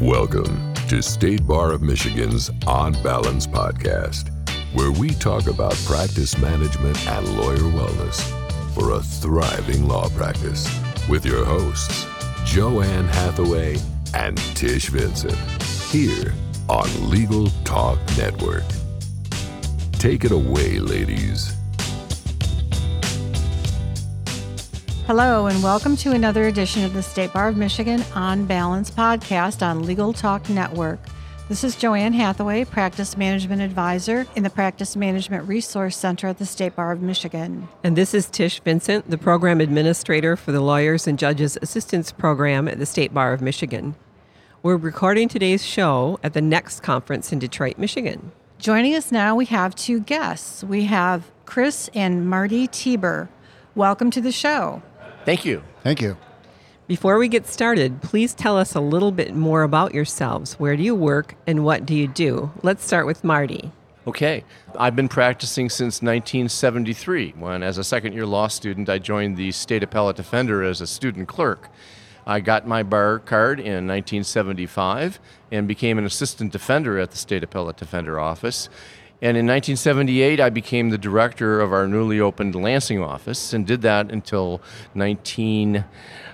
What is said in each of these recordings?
Welcome to State Bar of Michigan's On Balance podcast, where we talk about practice management and lawyer wellness for a thriving law practice with your hosts, Joanne Hathaway and Tish Vincent, here on Legal Talk Network. Take it away, ladies. Hello, and welcome to another edition of the State Bar of Michigan On Balance podcast on Legal Talk Network. This is Joanne Hathaway, Practice Management Advisor in the Practice Management Resource Center at the State Bar of Michigan. And this is Tish Vincent, the Program Administrator for the Lawyers and Judges Assistance Program at the State Bar of Michigan. We're recording today's show at the next conference in Detroit, Michigan. Joining us now, we have two guests. We have Kris and Marty Tieber. Welcome to the show. Thank you. Thank you. Before we get started, please tell us a little bit more about yourselves. Where do you work and what do you do? Let's start with Marty. Okay. I've been practicing since 1973 when, as a second year law student, I joined the State Appellate Defender as a student clerk. I got my bar card in 1975 and became an assistant defender at the State Appellate Defender Office. And in 1978, I became the director of our newly opened Lansing office and did that until 19,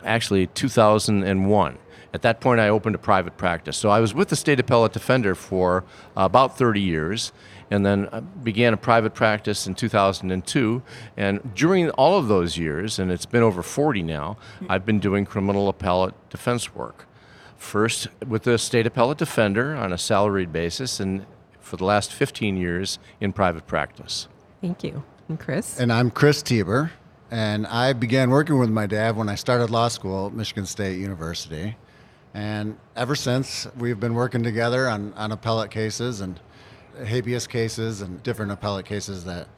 actually 2001. At that point, I opened a private practice. So I was with the State Appellate Defender for about 30 years and then uh, began a private practice in 2002. And during all of those years, and it's been over 40 now, I've been doing criminal appellate defense work. First with the State Appellate Defender on a salaried basis, and for the last 15 years in private practice. Thank you. And Kris? And I'm Kris Tieber, and I began working with my dad when I started law school at Michigan State University. And ever since, we've been working together on, on appellate cases and habeas cases and different appellate cases that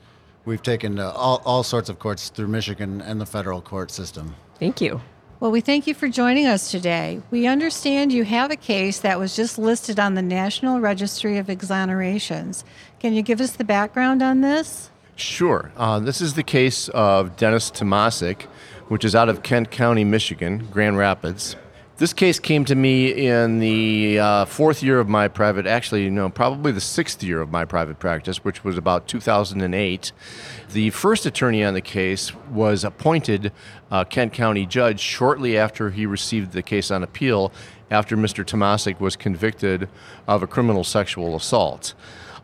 we've taken to all, all sorts of courts through Michigan and the federal court system. Thank you. Well, we thank you for joining us today. We understand you have a case that was just listed on the National Registry of Exonerations. Can you give us the background on this? Sure. Uh, this is the case of Dennis Tomasik, which is out of Kent County, Michigan, Grand Rapids. This case came to me in the uh, fourth year of my private, actually, no, probably the sixth year of my private practice, which was about 2008. The first attorney on the case was appointed uh, Kent County judge shortly after he received the case on appeal after Mr. Tomasik was convicted of a criminal sexual assault.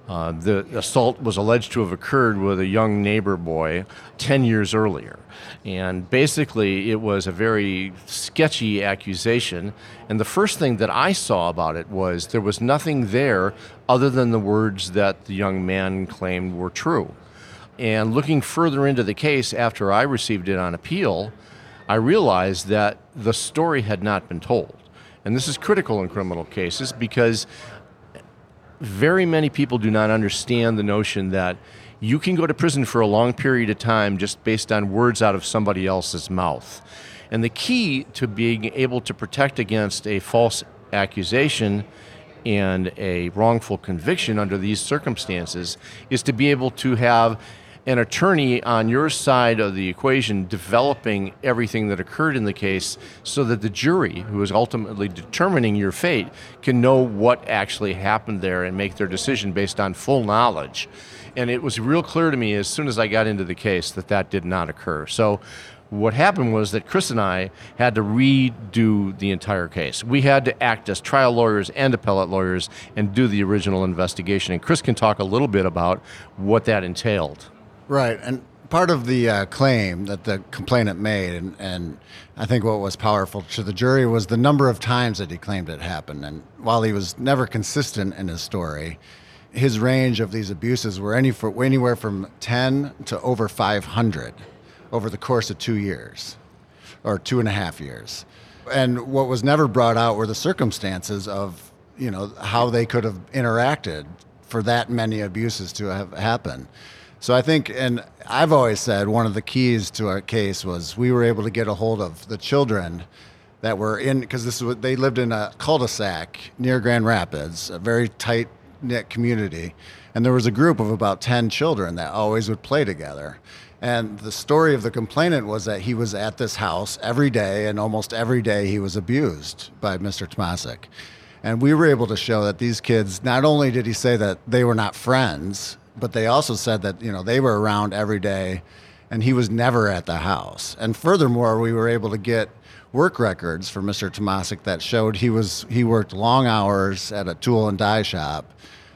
Uh, the assault was alleged to have occurred with a young neighbor boy 10 years earlier. And basically, it was a very sketchy accusation. And the first thing that I saw about it was there was nothing there other than the words that the young man claimed were true. And looking further into the case after I received it on appeal, I realized that the story had not been told. And this is critical in criminal cases because very many people do not understand the notion that you can go to prison for a long period of time just based on words out of somebody else's mouth. And the key to being able to protect against a false accusation and a wrongful conviction under these circumstances is to be able to have an attorney on your side of the equation developing everything that occurred in the case so that the jury, who is ultimately determining your fate, can know what actually happened there and make their decision based on full knowledge. And it was real clear to me as soon as I got into the case that that did not occur. So what happened was that Kris and I had to redo the entire case. We had to act as trial lawyers and appellate lawyers and do the original investigation. And Kris can talk a little bit about what that entailed. Right. And part of the uh, claim that the complainant made, and, and I think what was powerful to the jury, was the number of times that he claimed it happened. And while he was never consistent in his story, his range of these abuses were any for, anywhere from 10 to over 500 over the course of two years or two and a half years. And what was never brought out were the circumstances of, you know, how they could have interacted for that many abuses to have happened. So I think, and I've always said one of the keys to our case was we were able to get a hold of the children that were in, because this was, they lived in a cul-de-sac near Grand Rapids, a very tight knit community, and there was a group of about ten children that always would play together. And the story of the complainant was that he was at this house every day, and almost every day he was abused by Mr. Tomasik. And we were able to show that these kids, not only did he say that they were not friends, but they also said that, you know, they were around every day and he was never at the house. And furthermore, we were able to get work records for Mr. Tomasik that showed he was he worked long hours at a tool and die shop,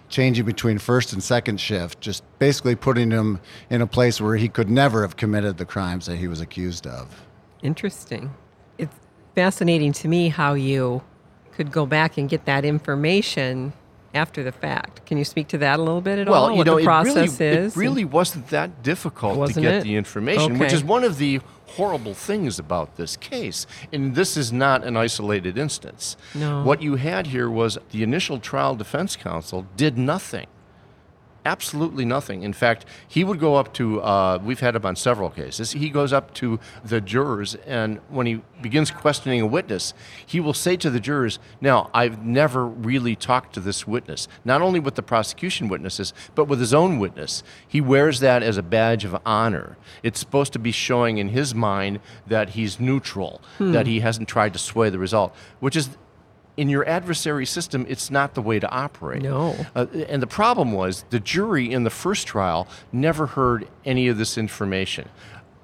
changing between first and second shift, just basically putting him in a place where he could never have committed the crimes that he was accused of. Interesting. It's fascinating to me how you could go back and get that information after the fact. Can you speak to that a little bit at well, all? you what know, the process it really, is? It really wasn't that difficult Wasn't to get it? the information, which is one of the horrible things about this case. And this is not an isolated instance. No. What you had here was the initial trial defense counsel did nothing. Absolutely nothing. In fact, he would go up to, uh, we've had him on several cases, he goes up to the jurors, and when he begins questioning a witness, he will say to the jurors, Now, I've never really talked to this witness, not only with the prosecution witnesses, but with his own witness. He wears that as a badge of honor. It's supposed to be showing in his mind that he's neutral, that he hasn't tried to sway the result, which is in your adversary system, it's not the way to operate. No. Uh, and the problem was the jury in the first trial never heard any of this information.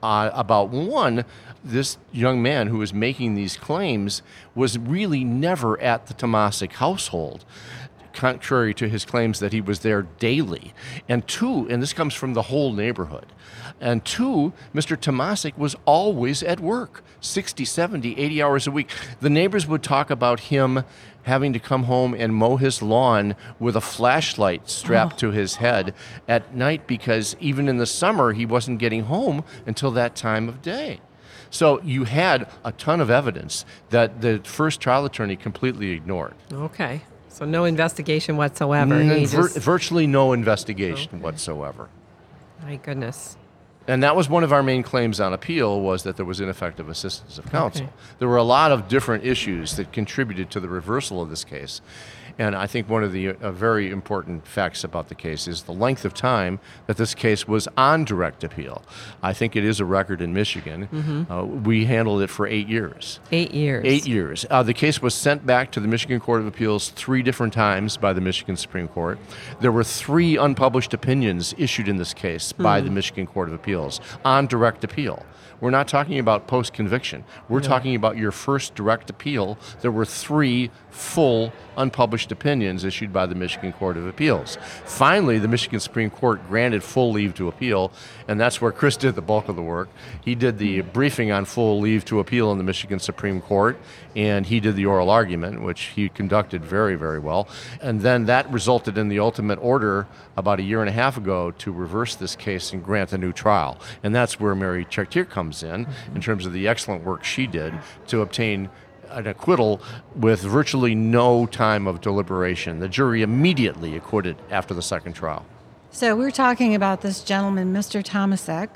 Uh, about one, this young man who was making these claims was really never at the Tomasik household. Contrary to his claims that he was there daily. And two, and this comes from the whole neighborhood. And two, Mr. Tomasik was always at work 60, 70, 80 hours a week. The neighbors would talk about him having to come home and mow his lawn with a flashlight strapped oh. to his head at night because even in the summer he wasn't getting home until that time of day. So you had a ton of evidence that the first trial attorney completely ignored. okay. So no investigation whatsoever. Mm, vir- just, virtually no investigation whatsoever. my goodness. And that was one of our main claims on appeal was that there was ineffective assistance of counsel. Okay. There were a lot of different issues that contributed to the reversal of this case. And I think one of the uh, very important facts about the case is the length of time that this case was on direct appeal. I think it is a record in Michigan. Mm-hmm. Uh, we handled it for eight years. Eight years. Eight years. Uh, the case was sent back to the Michigan Court of Appeals three different times by the Michigan Supreme Court. There were three unpublished opinions issued in this case by the Michigan Court of Appeals on direct appeal. We're not talking about post conviction. We're talking about your first direct appeal. There were three full unpublished opinions issued by the Michigan Court of Appeals. Finally, the Michigan Supreme Court granted full leave to appeal, and that's where Kris did the bulk of the work. He did the briefing on full leave to appeal in the Michigan Supreme Court, and he did the oral argument, which he conducted very, very well. And then that resulted in the ultimate order about a year and a half ago to reverse this case and grant a new trial. And that's where Mary Chartier comes in, in terms of the excellent work she did to obtain an acquittal with virtually no time of deliberation. The jury immediately acquitted after the second trial. So we're talking about this gentleman, Mr. Tomasik.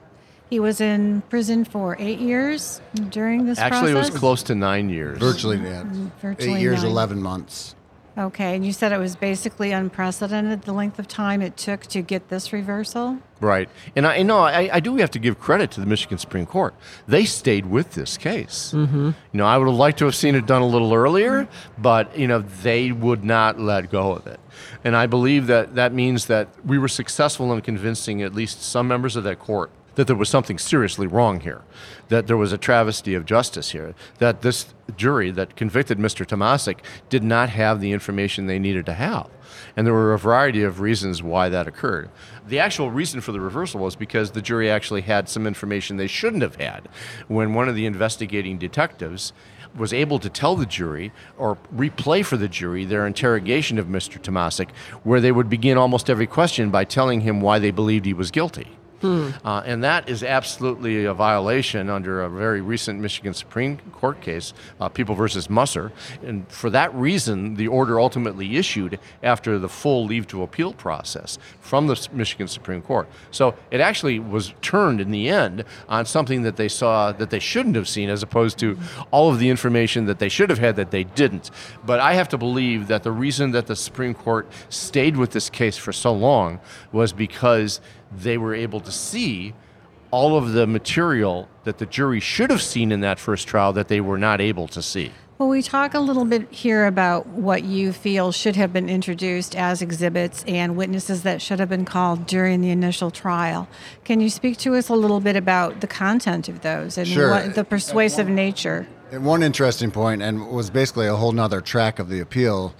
He was in prison for eight years during this Actually, process. it was close to nine years. Virtually, yeah. Mm, virtually eight years, nine. 11 months. Okay, and you said it was basically unprecedented the length of time it took to get this reversal. Right. And I know I, I do have to give credit to the Michigan Supreme Court. They stayed with this case. Mm-hmm. You know, I would have liked to have seen it done a little earlier, but, you know, they would not let go of it. And I believe that that means that we were successful in convincing at least some members of that court that there was something seriously wrong here, that there was a travesty of justice here, that this jury that convicted Mr. Tomasik did not have the information they needed to have. And there were a variety of reasons why that occurred. The actual reason for the reversal was because the jury actually had some information they shouldn't have had. When one of the investigating detectives was able to tell the jury or replay for the jury their interrogation of Mr. Tomasik, where they would begin almost every question by telling him why they believed he was guilty. Uh, and that is absolutely a violation under a very recent Michigan Supreme Court case, uh, People versus Musser. And for that reason, the order ultimately issued after the full leave to appeal process from the Michigan Supreme Court. So it actually was turned in the end on something that they saw that they shouldn't have seen, as opposed to all of the information that they should have had that they didn't. But I have to believe that the reason that the Supreme Court stayed with this case for so long was because they were able to see all of the material that the jury should have seen in that first trial that they were not able to see. Well, we talk a little bit here about what you feel should have been introduced as exhibits and witnesses that should have been called during the initial trial. Can you speak to us a little bit about the content of those and Sure. what the persuasive nature? And one interesting point, and was basically a whole nother track of the appeal,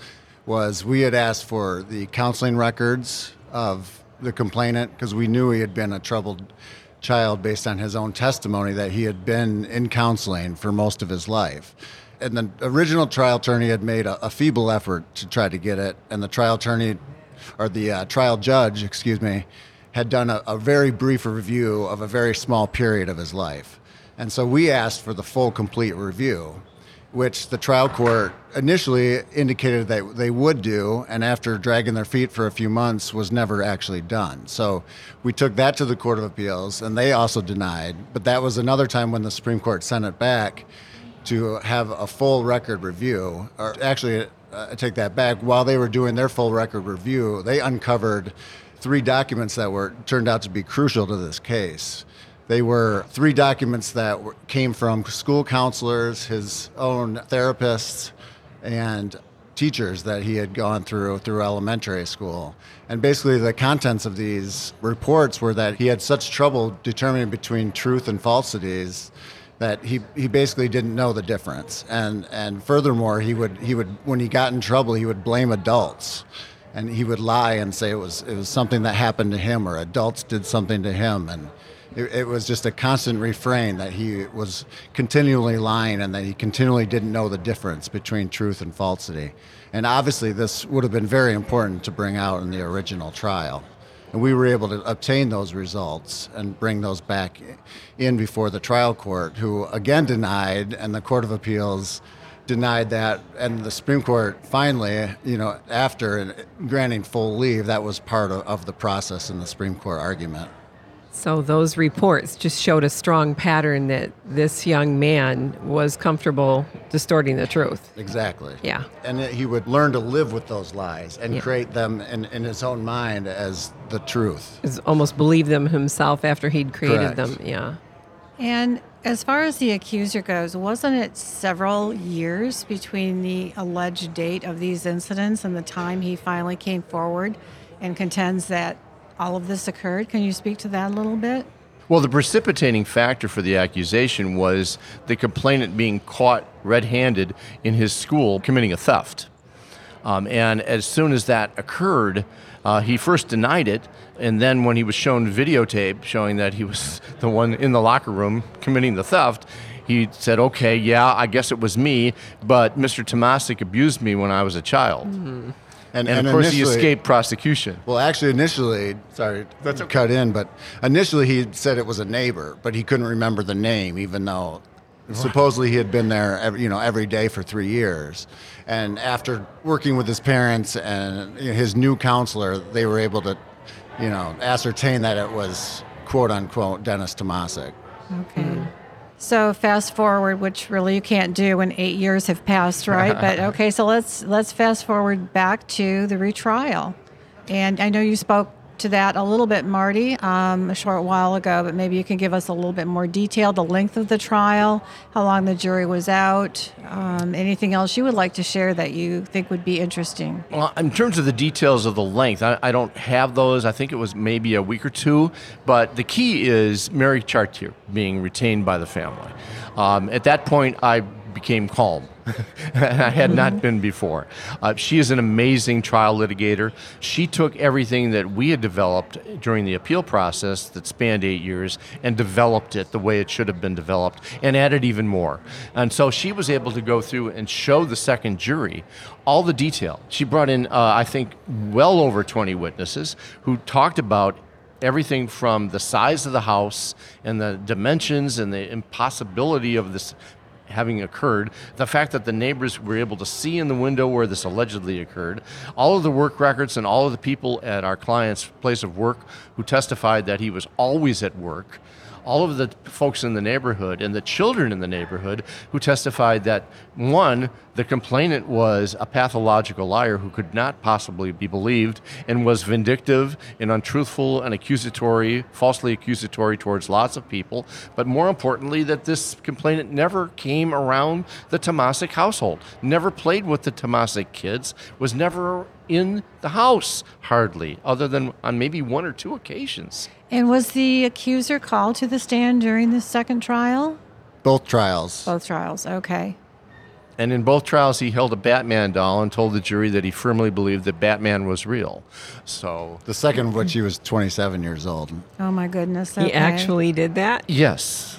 was we had asked for the counseling records of the complainant because we knew he had been a troubled child based on his own testimony that he had been in counseling for most of his life. And the original trial attorney had made a, a feeble effort to try to get it, and the trial attorney, or the uh, trial judge, excuse me, had done a, a very brief review of a very small period of his life. And so we asked for the full, complete review, which the trial court initially indicated that they would do, and after dragging their feet for a few months, was never actually done. So we took that to the Court of Appeals, and they also denied. But that was another time when the Supreme Court sent it back to have a full record review, or actually, uh, I take that back. While they were doing their full record review, they uncovered three documents that were turned out to be crucial to this case. They were three documents that came from school counselors, his own therapists, and teachers that he had gone through through elementary school. And basically, the contents of these reports were that he had such trouble determining between truth and falsities that he, he basically didn't know the difference. And and furthermore, he would he would when he got in trouble, he would blame adults. And he would lie and say it was it was something that happened to him or adults did something to him and it, it was just a constant refrain that he was continually lying and that he continually didn't know the difference between truth and falsity. And obviously, this would have been very important to bring out in the original trial. And we were able to obtain those results and bring those back in before the trial court, who again denied, and the Court of Appeals denied that. And the Supreme Court finally, you know, after granting full leave, that was part of, of the process in the Supreme Court argument. So those reports just showed a strong pattern that this young man was comfortable distorting the truth. Exactly. Yeah. And that he would learn to live with those lies and Yeah. create them in, in his own mind as the truth. Is almost believed them himself after he'd created Correct. them. Yeah. And as far as the accuser goes, wasn't it several years between the alleged date of these incidents and the time he finally came forward and contends that all of this occurred? Can you speak to that a little bit? Well, the precipitating factor for the accusation was the complainant being caught red handed in his school committing a theft. Um, and as soon as that occurred, uh, he first denied it. And then, when he was shown videotape showing that he was the one in the locker room committing the theft, he said, Okay, yeah, I guess it was me, but Mr. Tomasik abused me when I was a child. And, And, of course, he escaped prosecution. Well, actually, initially, sorry, to cut in, but initially he said it was a neighbor, but he couldn't remember the name, even though supposedly he had been there, every, you know, every day for three years. And after working with his parents and his new counselor, they were able to, you know, ascertain that it was quote unquote Dennis Tomasik. Okay. So fast forward, which really you can't do when eight years have passed, right? but okay, so let's let's fast forward back to the retrial, and I know you spoke to that a little bit, Marty, um, a short while ago, but maybe you can give us a little bit more detail: the length of the trial, how long the jury was out, um, anything else you would like to share that you think would be interesting. Well, in terms of the details of the length, I, I don't have those. I think it was maybe a week or two. But the key is Mary Chartier being retained by the family. Um, at that point, I became calm. And I had not been before. Uh, she is an amazing trial litigator. She took everything that we had developed during the appeal process that spanned eight years and developed it the way it should have been developed and added even more. And so she was able to go through and show the second jury all the detail. She brought in, uh, I think, well over 20 witnesses who talked about everything from the size of the house and the dimensions and the impossibility of this having occurred, the fact that the neighbors were able to see in the window where this allegedly occurred, all of the work records and all of the people at our client's place of work who testified that he was always at work. All of the folks in the neighborhood and the children in the neighborhood who testified that one, the complainant was a pathological liar who could not possibly be believed and was vindictive and untruthful and accusatory, falsely accusatory towards lots of people. But more importantly, that this complainant never came around the Tomasik household, never played with the Tomasik kids, was never in the house hardly, other than on maybe one or two occasions. And was the accuser called to the stand during the second trial? Both trials. Both trials, okay. And in both trials, he held a Batman doll and told the jury that he firmly believed that Batman was real. So, The second, which he was 27 years old. Oh my goodness. He actually did that? yes,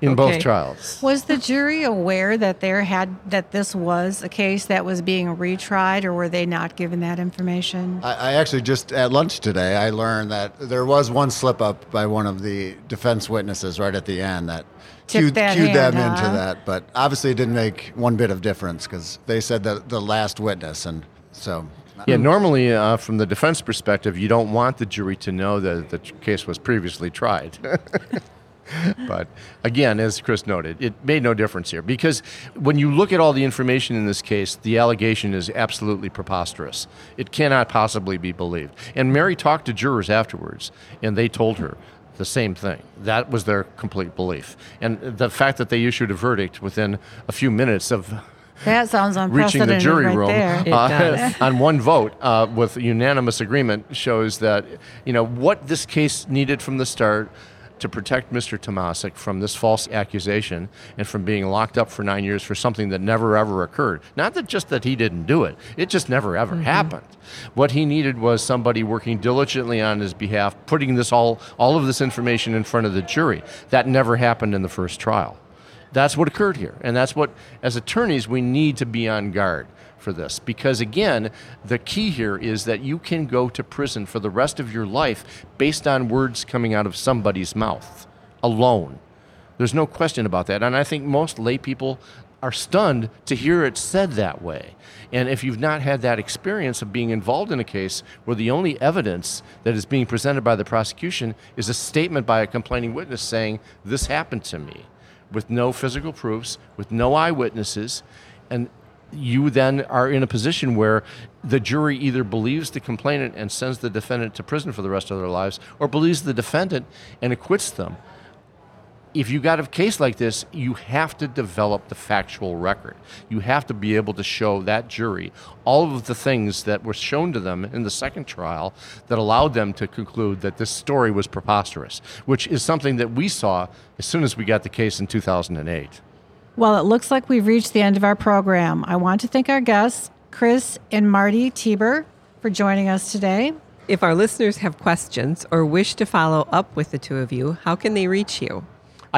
in Okay. both trials. Was the jury aware that there had that this was a case that was being retried, or were they not given that information? I, I actually just at lunch today, I learned that there was one slip up by one of the defense witnesses right at the end that Tipped cued, that cued them hand, into that. But obviously, it didn't make one bit of difference because they said that the last witness, and so Yeah, normally, uh, from the defense perspective, you don't want the jury to know that the case was previously tried. but again, as Kris noted, it made no difference here because when you look at all the information in this case, the allegation is absolutely preposterous. It cannot possibly be believed. And Mary talked to jurors afterwards, and they told her the same thing. That was their complete belief. And the fact that they issued a verdict within a few minutes of That sounds reaching the jury right room uh, on one vote uh, with unanimous agreement shows that you know what this case needed from the start to protect Mr. Tomasik from this false accusation and from being locked up for nine years for something that never ever occurred. Not that just that he didn't do it; it just never ever mm-hmm. happened. What he needed was somebody working diligently on his behalf, putting this all all of this information in front of the jury. That never happened in the first trial. That's what occurred here. And that's what, as attorneys, we need to be on guard for this. Because again, the key here is that you can go to prison for the rest of your life based on words coming out of somebody's mouth alone. There's no question about that. And I think most lay people are stunned to hear it said that way. And if you've not had that experience of being involved in a case where the only evidence that is being presented by the prosecution is a statement by a complaining witness saying, This happened to me, with no physical proofs, with no eyewitnesses, and you then are in a position where the jury either believes the complainant and sends the defendant to prison for the rest of their lives or believes the defendant and acquits them if you got a case like this, you have to develop the factual record. You have to be able to show that jury all of the things that were shown to them in the second trial that allowed them to conclude that this story was preposterous, which is something that we saw as soon as we got the case in 2008. Well, it looks like we've reached the end of our program. I want to thank our guests, Kris and Marty Tieber, for joining us today. If our listeners have questions or wish to follow up with the two of you, how can they reach you?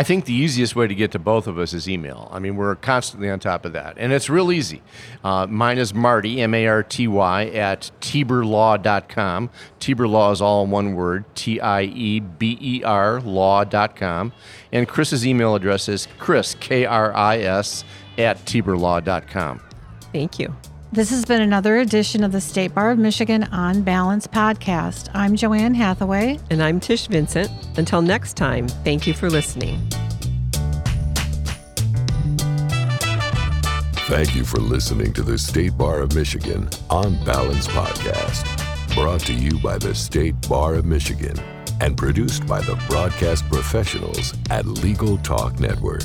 I think the easiest way to get to both of us is email. I mean, we're constantly on top of that. And it's real easy. Uh, mine is Marty, M A R T Y, at tieberlaw.com. Tieber Law is all in one word, T I E B E R law.com. And Kris's email address is Kris, K R I S, at tieberlaw.com. Thank you. This has been another edition of the State Bar of Michigan On Balance podcast. I'm Joanne Hathaway. And I'm Tish Vincent. Until next time, thank you for listening. Thank you for listening to the State Bar of Michigan on Balance Podcast, brought to you by the State Bar of Michigan and produced by the broadcast professionals at Legal Talk Network.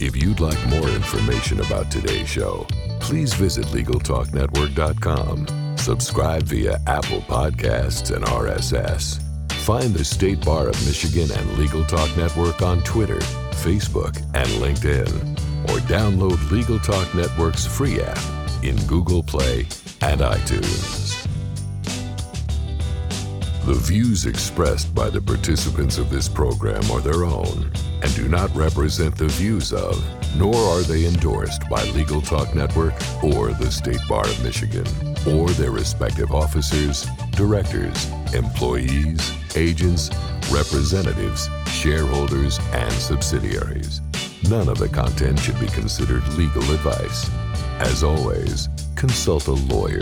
If you'd like more information about today's show, please visit LegalTalkNetwork.com. Subscribe via Apple Podcasts and RSS. Find the State Bar of Michigan and Legal Talk Network on Twitter, Facebook, and LinkedIn. Or download Legal Talk Network's free app in Google Play and iTunes. The views expressed by the participants of this program are their own and do not represent the views of, nor are they endorsed by Legal Talk Network or the State Bar of Michigan or their respective officers, directors, employees, agents, representatives, shareholders, and subsidiaries. None of the content should be considered legal advice. As always, consult a lawyer.